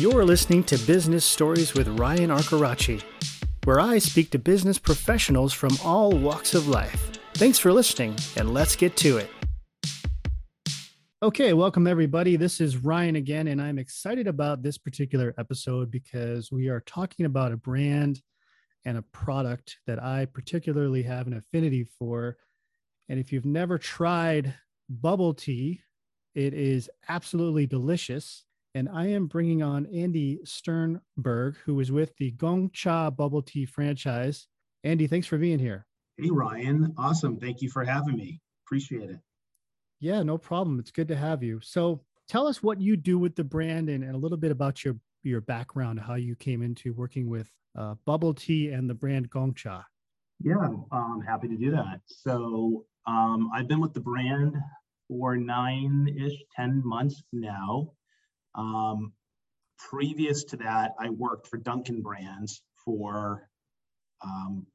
You're listening to Business Stories with Ryan Arcaracci, where I speak to business professionals from all walks of life. Thanks for listening, and let's get to it. Okay, welcome everybody. This is Ryan again, and I'm excited about this particular episode because we are talking about a brand and a product that I particularly have an affinity for. And if you've never tried bubble tea, it is absolutely delicious. And I am bringing on Andy Sternburg, who is with the Gong Cha bubble tea franchise. Andy, thanks for being here. Hey, Ryan. Awesome. Thank you for having me. Appreciate it. Yeah, no problem. It's good to have you. So tell us what you do with the brand and, and a little bit about your your background, how you came into working with uh, bubble tea and the brand Gong Cha. Yeah, I'm happy to do that. So um, I've been with the brand for nine-ish, 10 months now. Um, previous to that, I worked for Dunkin' Brands for um,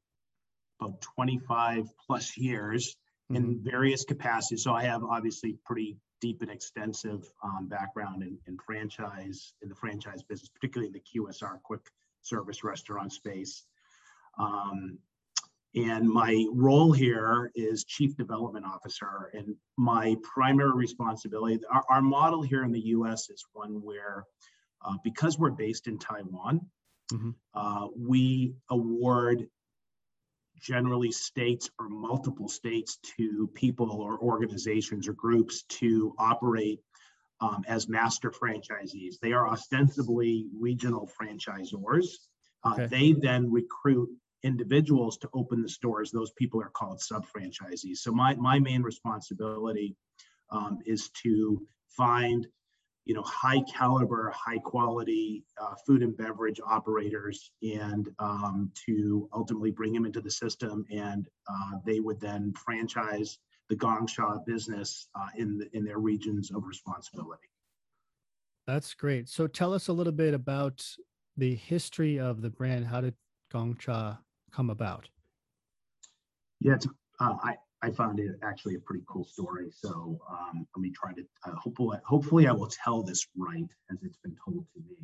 about 25 plus years mm-hmm. in various capacities. So I have obviously pretty deep and extensive um, background in, in, franchise, in the franchise business, particularly in the QSR quick service restaurant space. Um, and my role here is Chief Development Officer. And my primary responsibility, our, our model here in the US is one where, uh, because we're based in Taiwan, mm-hmm. uh, we award generally states or multiple states to people or organizations or groups to operate um, as master franchisees. They are ostensibly regional franchisors. Uh, okay. They then recruit individuals to open the stores. Those people are called sub franchisees. So my, my main responsibility um, is to find you know high caliber high quality uh, food and beverage operators and um, to ultimately bring them into the system and uh, they would then franchise the gong cha business uh, in the, in their regions of responsibility that's great so tell us a little bit about the history of the brand how did gong cha come about yeah uh, I, I found it actually a pretty cool story. So um, let me try to uh, hopefully hopefully I will tell this right as it's been told to me.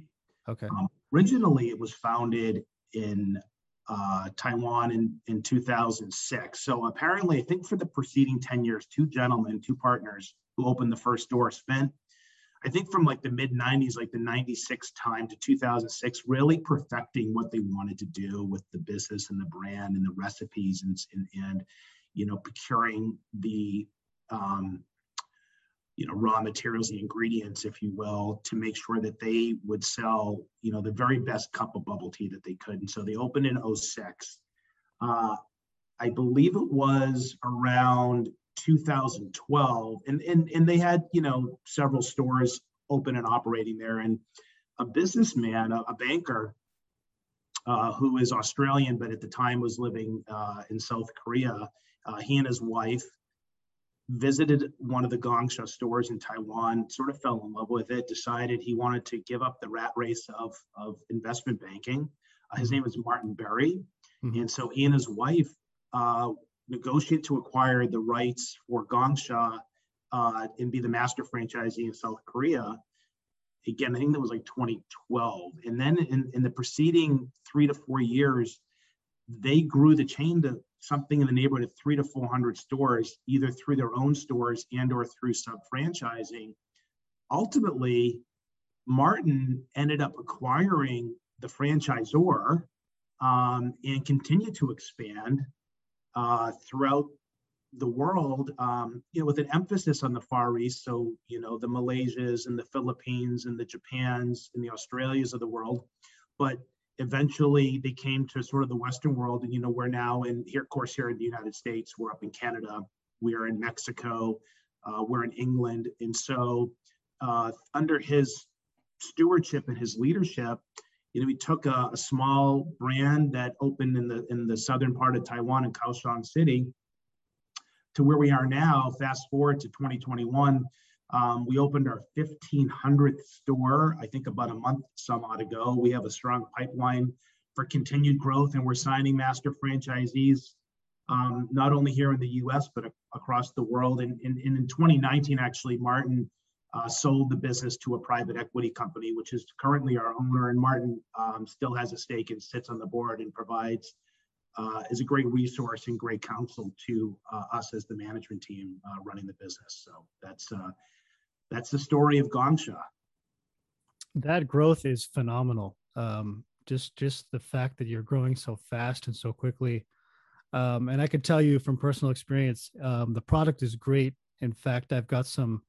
Okay. Um, originally, it was founded in uh, Taiwan in, in 2006. So apparently, I think for the preceding 10 years, two gentlemen, two partners who opened the first door spent, I think from like the mid 90s, like the 96 time to 2006, really perfecting what they wanted to do with the business and the brand and the recipes and, and, and you know, procuring the um, you know raw materials the ingredients if you will to make sure that they would sell you know the very best cup of bubble tea that they could. And so they opened in 06 uh, i believe it was around 2012 and, and and they had you know several stores open and operating there and a businessman a, a banker uh, who is australian but at the time was living uh, in south korea uh, he and his wife visited one of the Gong Cha stores in Taiwan, sort of fell in love with it, decided he wanted to give up the rat race of, of investment banking. Uh, his mm-hmm. name is Martin Berry. Mm-hmm. And so he and his wife negotiated to acquire the rights for Gong Cha uh, and be the master franchisee in South Korea. Again, I think that was like 2012. And then in, in the preceding three to four years, they grew the chain to something in the neighborhood of three to 400 stores, either through their own stores and or through sub-franchising. Ultimately, Martin ended up acquiring the franchisor um, and continued to expand uh, throughout the world, um, you know, with an emphasis on the Far East. So, you know, the Malaysias and the Philippines and the Japans and the Australias of the world. But eventually they came to sort of the western world and you know we're now in here of course here in the united states we're up in canada we're in mexico uh, we're in england and so uh, under his stewardship and his leadership you know we took a, a, small brand that opened in the in the southern part of taiwan in kaohsiung city to where we are now fast forward to 2021 um, we opened our 1500th store, I think about a month some odd ago. We have a strong pipeline for continued growth, and we're signing master franchisees um, not only here in the US, but across the world. And, and, and, in 2019, actually, Martin uh, sold the business to a private equity company, which is currently our owner. And Martin um, still has a stake and sits on the board and provides uh, is a great resource and great counsel to uh, us as the management team uh, running the business. So that's uh, that's the story of Gong Cha. That growth is phenomenal. Um, just just the fact that you're growing so fast and so quickly. Um, and I can tell you from personal experience, um, the product is great. In fact, I've got some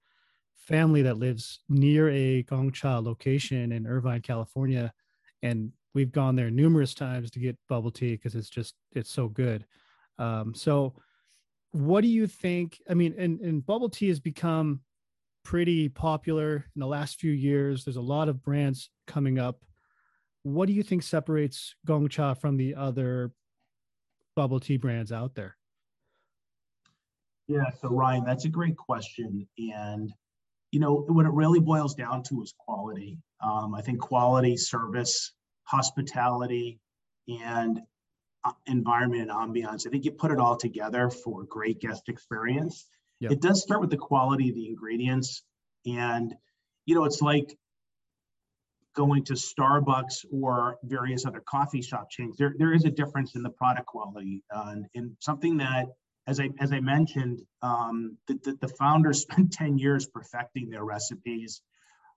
family that lives near a Gongcha location in Irvine, California, and we've gone there numerous times to get bubble tea because it's just it's so good. Um, so, what do you think? I mean, and, and bubble tea has become pretty popular in the last few years. There's a lot of brands coming up. What do you think separates Gongcha from the other bubble tea brands out there? Yeah, so Ryan, that's a great question. And, you know, what it really boils down to is quality. Um, I think quality, service, hospitality, and uh, environment and ambiance. I think you put it all together for a great guest experience. Yep. It does start with the quality of the ingredients. And, you know, it's like going to Starbucks or various other coffee shop chains. There, there is a difference in the product quality. Uh, and, and something that, as I, as I mentioned, um, the, the, the founders spent 10 years perfecting their recipes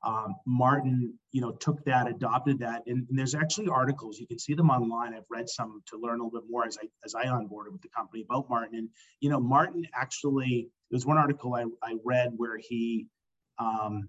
um, Martin, you know, took that, adopted that, and, and, there's actually articles you can see them online. I've read some to learn a little bit more as I as I onboarded with the company about Martin. And you know, Martin actually there's one article I, I read where he um,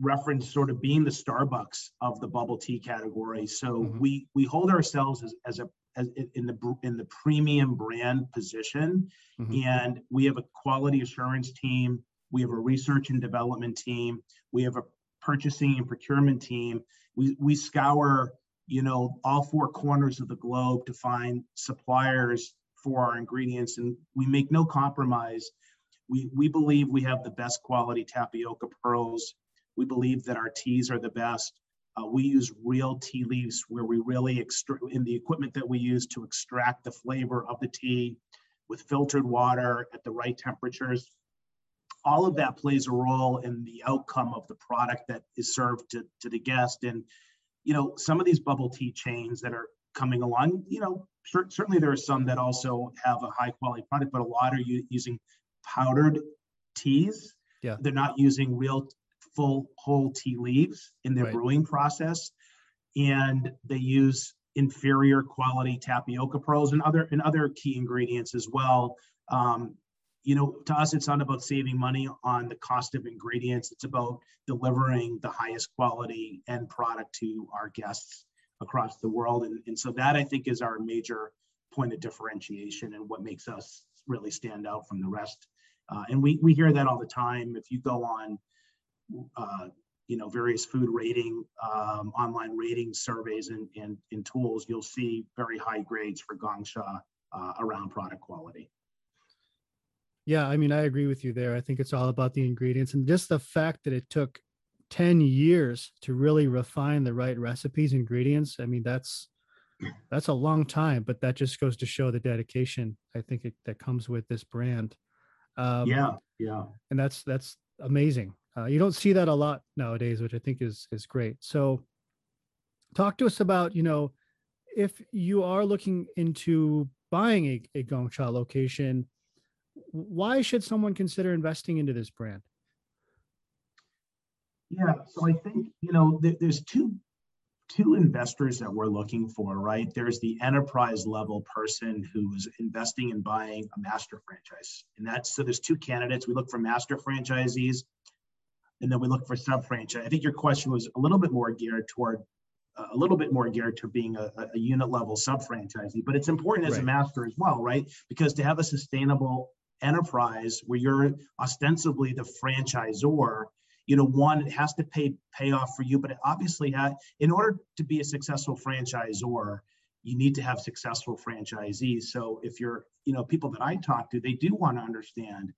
referenced sort of being the Starbucks of the bubble tea category. So mm-hmm. we we hold ourselves as, as a as in the in the premium brand position, mm-hmm. and we have a quality assurance team we have a research and development team. We have a purchasing and procurement team. We, we scour, you know, all four corners of the globe to find suppliers for our ingredients, and we make no compromise. We, we believe we have the best quality tapioca pearls. We believe that our teas are the best. Uh, we use real tea leaves where we really extract in the equipment that we use to extract the flavor of the tea with filtered water at the right temperatures all of that plays a role in the outcome of the product that is served to, to the guest. And, you know, some of these bubble tea chains that are coming along, you know, certainly there are some that also have a high quality product, but a lot are u- using powdered teas. Yeah. They're not using real full whole tea leaves in their right. brewing process. And they use inferior quality tapioca pearls and other and other key ingredients as well um, you know, to us, it's not about saving money on the cost of ingredients. It's about delivering the highest quality end product to our guests across the world. And, and so that I think is our major point of differentiation and what makes us really stand out from the rest. Uh, and we, we hear that all the time. If you go on, uh, you know, various food rating, um, online rating surveys and, and, and tools, you'll see very high grades for Gong Cha uh, around product quality. Yeah, I mean, I agree with you there. I think it's all about the ingredients and just the fact that it took 10 years to really refine the right recipes, ingredients. I mean, that's that's a long time, but that just goes to show the dedication I think it, that comes with this brand. Um, yeah, yeah, and that's that's amazing. Uh, you don't see that a lot nowadays, which I think is is great. So, talk to us about you know if you are looking into buying a, a Gongcha location why should someone consider investing into this brand? Yeah, so I think you know th- there's two two investors that we're looking for, right? There's the enterprise level person who's investing in buying a master franchise, and that's so there's two candidates. We look for master franchisees, and then we look for sub franchise. I think your question was a little bit more geared toward uh, a little bit more geared to being a, a unit level sub franchisee, but it's important as right. a master as well, right? Because to have a sustainable enterprise where you're ostensibly the franchisor you know one it has to pay pay off for you but it obviously had in order to be a successful franchisor you need to have successful franchisees so if you're you know people that i talk to they do want to understand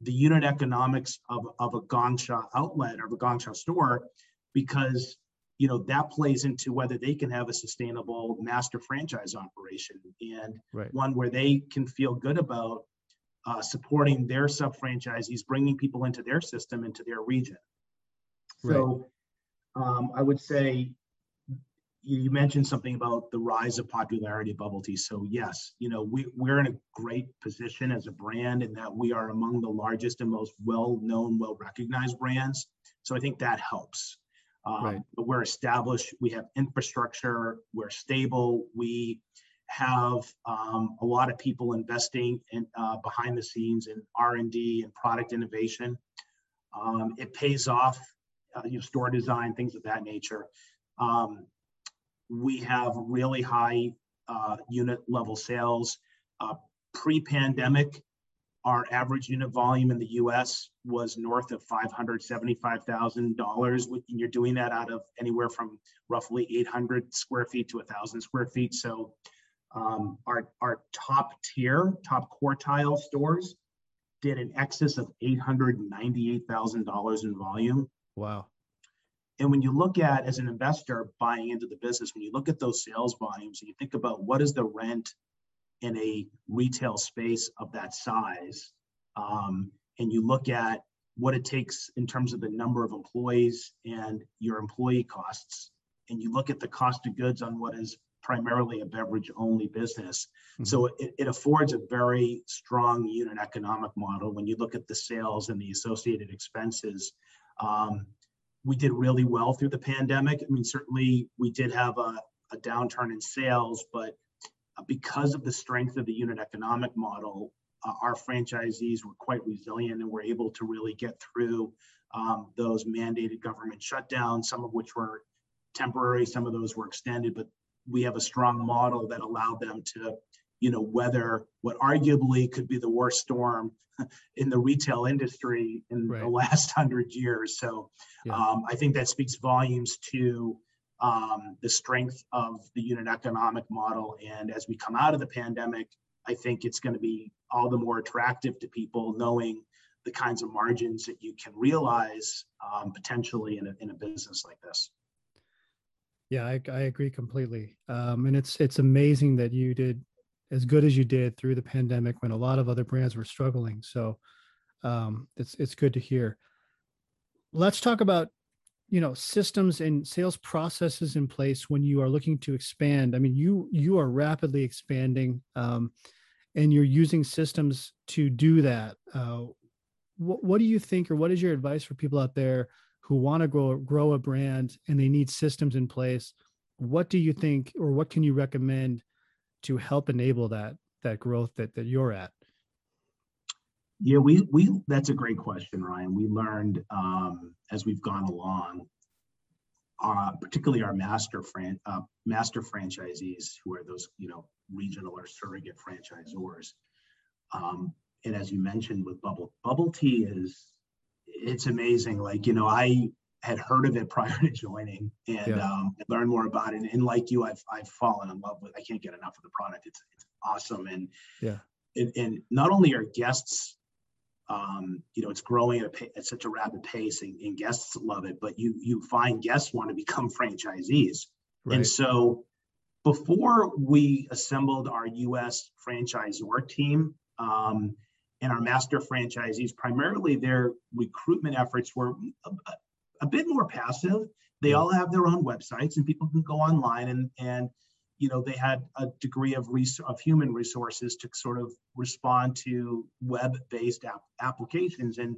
the unit economics of, of a Gong Cha outlet or a Gong Cha store because you know that plays into whether they can have a sustainable master franchise operation and right. one where they can feel good about uh, supporting their sub franchisees, bringing people into their system, into their region. So um, I would say you, mentioned something about the rise of popularity of bubble tea. So yes, you know, we, we're in a great position as a brand in that we are among the largest and most well-known, well-recognized brands. So I think that helps. Um, Right. But we're established, we have infrastructure, we're stable, we have um, a lot of people investing in uh, behind the scenes in R&D and product innovation. Um, it pays off, uh, you know, store design, things of that nature. Um, we have really high uh, unit level sales. Uh, pre-pandemic, our average unit volume in the U.S. was north of five hundred seventy-five thousand dollars. And you're doing that out of anywhere from roughly eight hundred square feet to thousand square feet. So um, our our top tier, top quartile stores did an excess of eight hundred ninety-eight thousand dollars in volume. Wow. And when you look at, as an investor buying into the business, when you look at those sales volumes and you think about what is the rent in a retail space of that size, um, and you look at what it takes in terms of the number of employees and your employee costs, and you look at the cost of goods on what is primarily a beverage only business. So it, it affords a very strong unit economic model when you look at the sales and the associated expenses. Um, we did really well through the pandemic. I mean, certainly we did have a, a downturn in sales, but uh, because of the strength of the unit economic model, uh, our franchisees were quite resilient and were able to really get through um, those mandated government shutdowns, some of which were temporary, some of those were extended, but we have a strong model that allowed them to, you know, weather what arguably could be the worst storm in the retail industry in Right. the last hundred years. So Yeah. um, I think that speaks volumes to um, the strength of the unit economic model. And as we come out of the pandemic, I think it's going to be all the more attractive to people knowing the kinds of margins that you can realize um, potentially in a, in a business like this. Yeah, I, I agree completely. Um, and it's it's amazing that you did as good as you did through the pandemic when a lot of other brands were struggling. So um, it's it's good to hear. Let's talk about you know systems and sales processes in place when you are looking to expand. I mean, you you are rapidly expanding, um, and you're using systems to do that. Uh, what what do you think, or what is your advice for people out there who want to grow grow a brand and they need systems in place? What do you think, or what can you recommend to help enable that that growth that that you're at? Yeah, we we that's a great question, Ryan. We learned um, as we've gone along, uh, particularly our master fran uh, master franchisees, who are those you know regional or surrogate franchisors. Um, and as you mentioned with bubble bubble tea is it's amazing. Like you know, I had heard of it prior to joining and Yeah. um, learned more about it. And like you, I've I've fallen in love with. I can't get enough of the product. It's it's awesome and Yeah. and, and not only are guests um, you know, it's growing at, a, at such a rapid pace and, and guests love it, but you, you find guests want to become franchisees. And so before we assembled our US franchisor team um, and our master franchisees, primarily their recruitment efforts were a, bit more passive. They all have their own websites and people can go online and, and you know, they had a degree of res- of human resources to sort of respond to web-based app- applications, and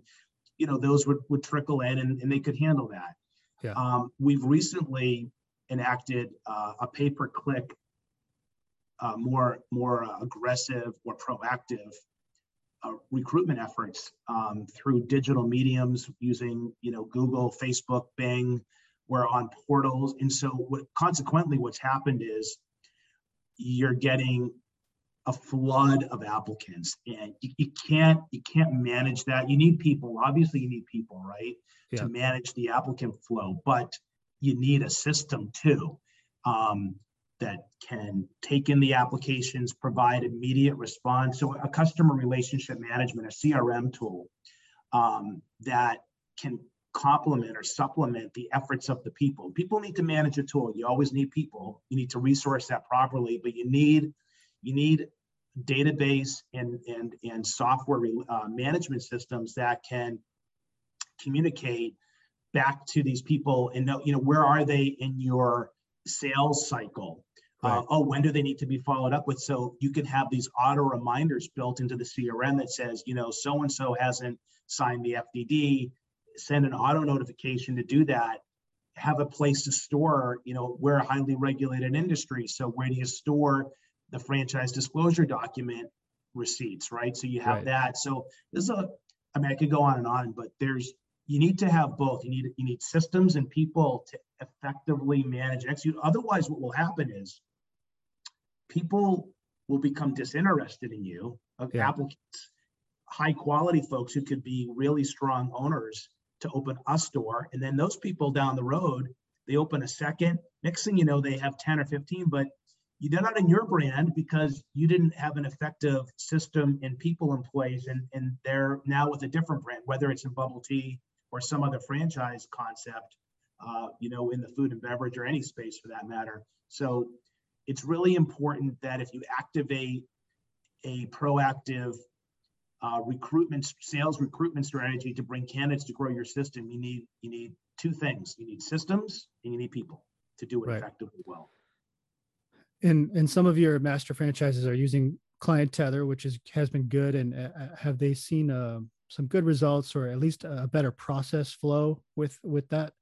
you know, those would would trickle in, and, and they could handle that. Yeah. Um, we've recently enacted uh, a pay-per-click, uh, more more uh, aggressive or proactive uh, recruitment efforts um, through digital mediums using you know Google, Facebook, Bing. We're on portals, and so what consequently what's happened is you're getting a flood of applicants and you, you can't you can't manage that you need people obviously you need people right Yeah. to manage the applicant flow but you need a system too um, that can take in the applications provide immediate response so a customer relationship management a crm tool um, that can complement or supplement the efforts of the people. People need to manage a tool. You always need people. You need to resource that properly, but you need you need database and and and software uh, management systems that can communicate back to these people and know you know where are they in your sales cycle right. uh, oh when do they need to be followed up with? So you can have these auto reminders built into the crm that says you know so and so hasn't signed the fdd send an auto notification to do that. Have a place to store you know we're a highly regulated industry so where do you store the franchise disclosure document receipts right? So you have right. that. So this is a i mean i could go on and on but there's you need to have both. You need you need systems and people to effectively manage and execute. Otherwise what will happen is people will become disinterested in you of yeah. applicants high quality folks who could be really strong owners to open a store. And then those people down the road, they open a second. Next thing you know, they have 10 or 15, but they're not in your brand because you didn't have an effective system and people in place. And, and they're now with a different brand, whether it's in bubble tea or some other franchise concept, uh, you know, in the food and beverage or any space for that matter. So it's really important that if you activate a proactive uh, recruitment sales recruitment strategy to bring candidates to grow your system you need you need two things. You need systems and you need people to do it right. effectively well. And and some of your master franchises are using client tether which is has been good. And uh, uh have they seen uh, some good results or at least a better process flow with with that?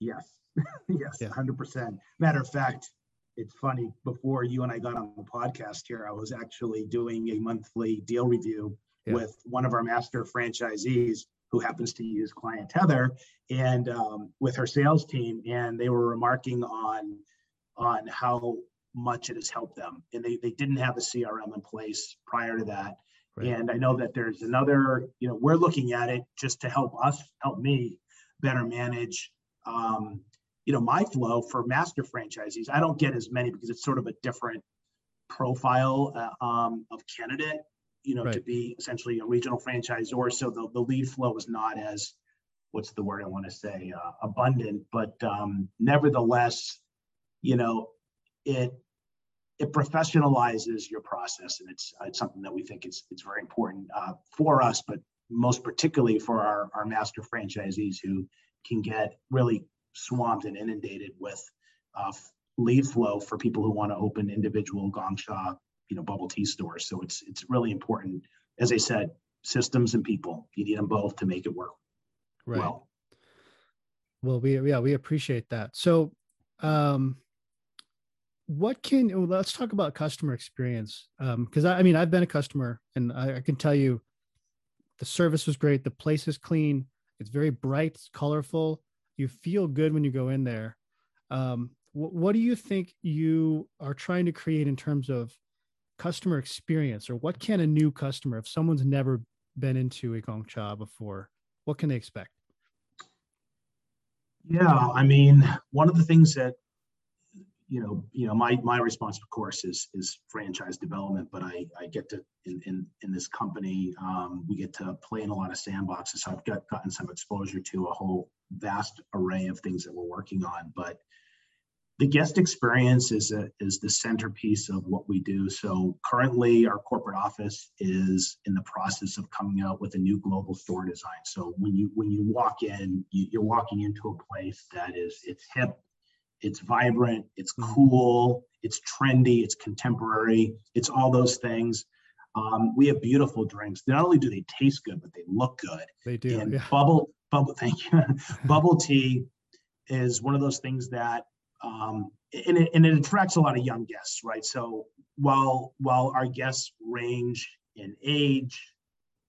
Yes. Yes yeah. 100% matter of fact it's funny before you and I got on the podcast here, I was actually doing a monthly deal review yeah. with one of our master franchisees who happens to use Client Tether and um, with her sales team, and they were remarking on on how much it has helped them. And they, they didn't have a CRM in place prior to that. Right. And I know that there's another, you know, we're looking at it just to help us, help me better manage um, you know my flow for master franchisees i don't get as many because it's sort of a different profile uh, um, of candidate you know right. to be essentially a regional franchisor so the, the lead flow is not as what's the word i want to say uh, abundant but um, nevertheless you know it it professionalizes your process and it's it's something that we think it's it's very important uh, for us but most particularly for our, our master franchisees who can get really swamped and inundated with uh, lead flow for people who want to open individual gong cha, you know, bubble tea stores. So it's it's really important. As I said, systems and people. You need them both to make it work right. well. Well, we yeah we appreciate that. So, um, what can well, let's talk about customer experience because um, I, I, mean I've been a customer and I, I can tell you the service was great. The place is clean. It's very bright, it's colorful you feel good when you go in there. Um, wh- what do you think you are trying to create in terms of customer experience or what can a new customer if someone's never been into a gong cha before what can they expect? Yeah i mean one of the things that you know, you know, my my response, of course, is is franchise development. But I I get to in in, in this company, um, we get to play in a lot of sandboxes. So I've got gotten some exposure to a whole vast array of things that we're working on. But the guest experience is a, is the centerpiece of what we do. So currently, our corporate office is in the process of coming out with a new global store design. So when you when you walk in, you, you're walking into a place that is it's hip it's vibrant, it's mm-hmm. cool, it's trendy, it's contemporary, it's all those things. Um, we have beautiful drinks. Not only do they taste good, but they look good. They do. And yeah. bubble, bubble, thank you. bubble tea is one of those things that, um, and, it, and it attracts a lot of young guests, right? So while while our guests range in age,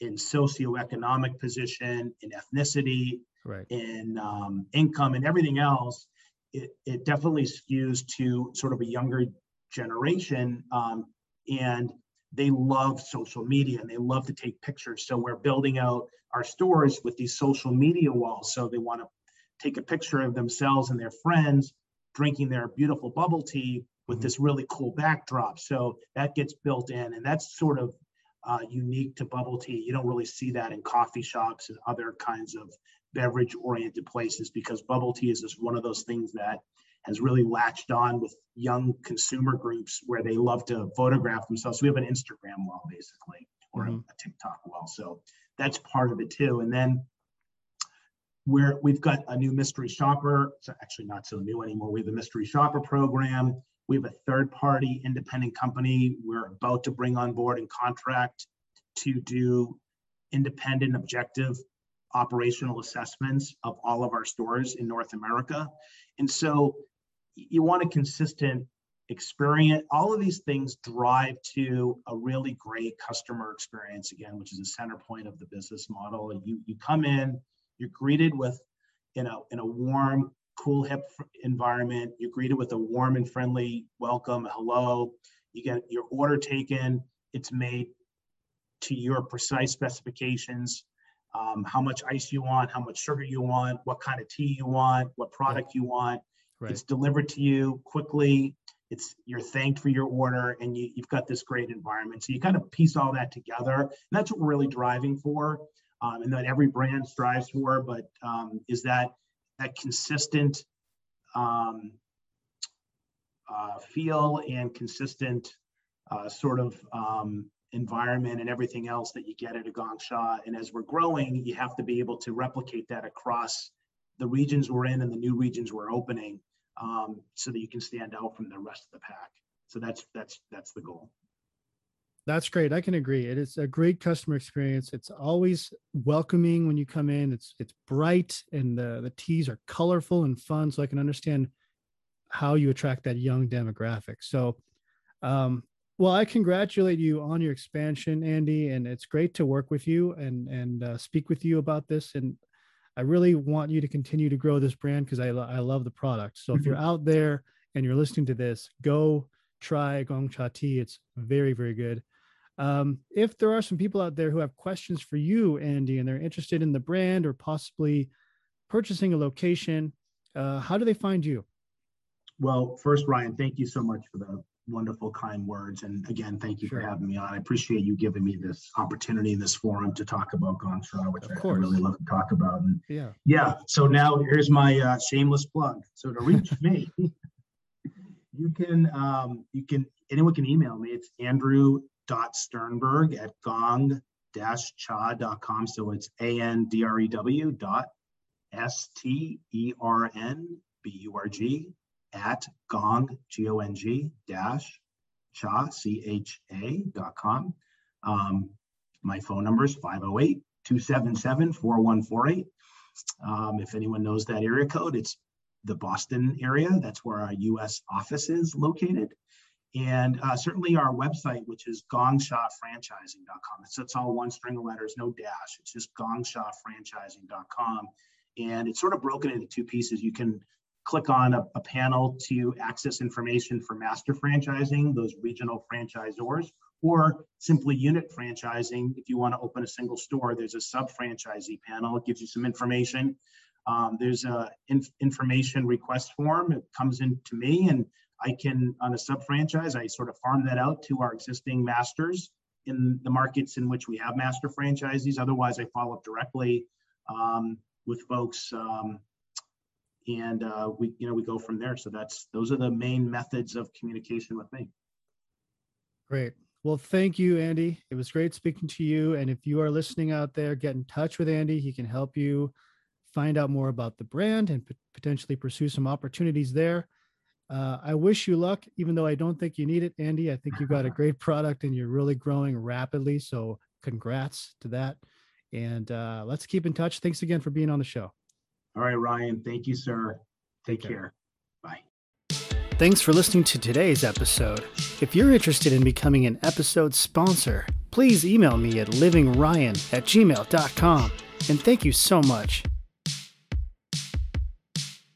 in socioeconomic position, in ethnicity, right. in um, income, and everything else, it, it definitely skews to sort of a younger generation um, and they love social media and they love to take pictures. So we're building out our stores with these social media walls. So they want to take a picture of themselves and their friends drinking their beautiful bubble tea with mm-hmm. this really cool backdrop. So that gets built in and that's sort of uh, unique to bubble tea. You don't really see that in coffee shops and other kinds of beverage oriented places because bubble tea is just one of those things that has really latched on with young consumer groups where they love to photograph themselves. So we have an Instagram wall basically, or mm-hmm. a, TikTok wall. So that's part of it too. And then where we've got a new mystery shopper. It's actually not so new anymore. We have a mystery shopper program. We have a third party independent company we're about to bring on board and contract to do independent, objective operational assessments of all of our stores in North America. And so you want a consistent experience. All of these things drive to a really great customer experience, again, which is a center point of the business model. You, you come in, you're greeted with, in a, in a warm, cool, hip environment. You're greeted with a warm and friendly welcome, hello. You get your order taken. It's made to your precise specifications. Um, how much ice you want, how much sugar you want, what kind of tea you want, what product you want. Right. It's delivered to you quickly. It's you're thanked for your order, and you, you've got this great environment. So you kind of piece all that together, and that's what we're really driving for um, and that every brand strives for, but um, is that that consistent um, uh, feel and consistent uh, sort of um, environment and everything else that you get at a Gong Cha. And as we're growing, you have to be able to replicate that across the regions we're in and the new regions we're opening, um, so that you can stand out from the rest of the pack. So that's that's that's the goal. That's great. I can agree. It is a great customer experience. It's always welcoming when you come in. It's it's bright and the the teas are colorful and fun. So I can understand how you attract that young demographic. So, um, well, I congratulate you on your expansion, Andy, and it's great to work with you and and uh, speak with you about this. And I really want you to continue to grow this brand because I I love the product. So mm-hmm. if you're mm-hmm. out there and you're listening to this, go try Gong Cha tea. It's very very good. Um, if there are some people out there who have questions for you, Andy, and they're interested in the brand or possibly purchasing a location, uh, how do they find you? Well, first, Ryan, thank you so much for the wonderful, kind words. And again, thank you sure. for having me on. I appreciate you giving me this opportunity in this forum to talk about Gong Cha, which I, I, really love to talk about. And yeah, yeah. So now here's my uh, shameless plug. So to reach me, you can um, you can anyone can email me. It's Andrew sternburg at gong cha.com. So it's A N D R E W dot S T E R N B U R G at gong, G O N G dash cha, C H A dot com. Um, my phone number is 508 277 4148. Um, if anyone knows that area code, it's the Boston area. That's where our US office is located and uh, certainly our website, which is gongchafranchising.com. It's, it's all one string of letters, no dash. It's just gongchafranchising.com. And it's sort of broken into two pieces. You can click on a, a panel to access information for master franchising, those regional franchisors, or simply unit franchising. If you want to open a single store, there's a sub franchisee panel. It gives you some information. Um, there's a inf- information request form. It comes in to me, and I can, on a sub franchise, I sort of farm that out to our existing masters in the markets in which we have master franchisees. Otherwise, I follow up directly um, with folks, um, and uh, we, you know, we go from there. So that's those are the main methods of communication with me. Great. Well, thank you, Andy. It was great speaking to you. And if you are listening out there, get in touch with Andy. He can help you find out more about the brand and p- potentially pursue some opportunities there. Uh, I wish you luck, even though I don't think you need it, Andy. I think you've got a great product and you're really growing rapidly. So, congrats to that. And uh, let's keep in touch. Thanks again for being on the show. All right, Ryan. Thank you, sir. Take, Take care. care. Bye. Thanks for listening to today's episode. If you're interested in becoming an episode sponsor, please email me at livingryan at gmail.com. And thank you so much.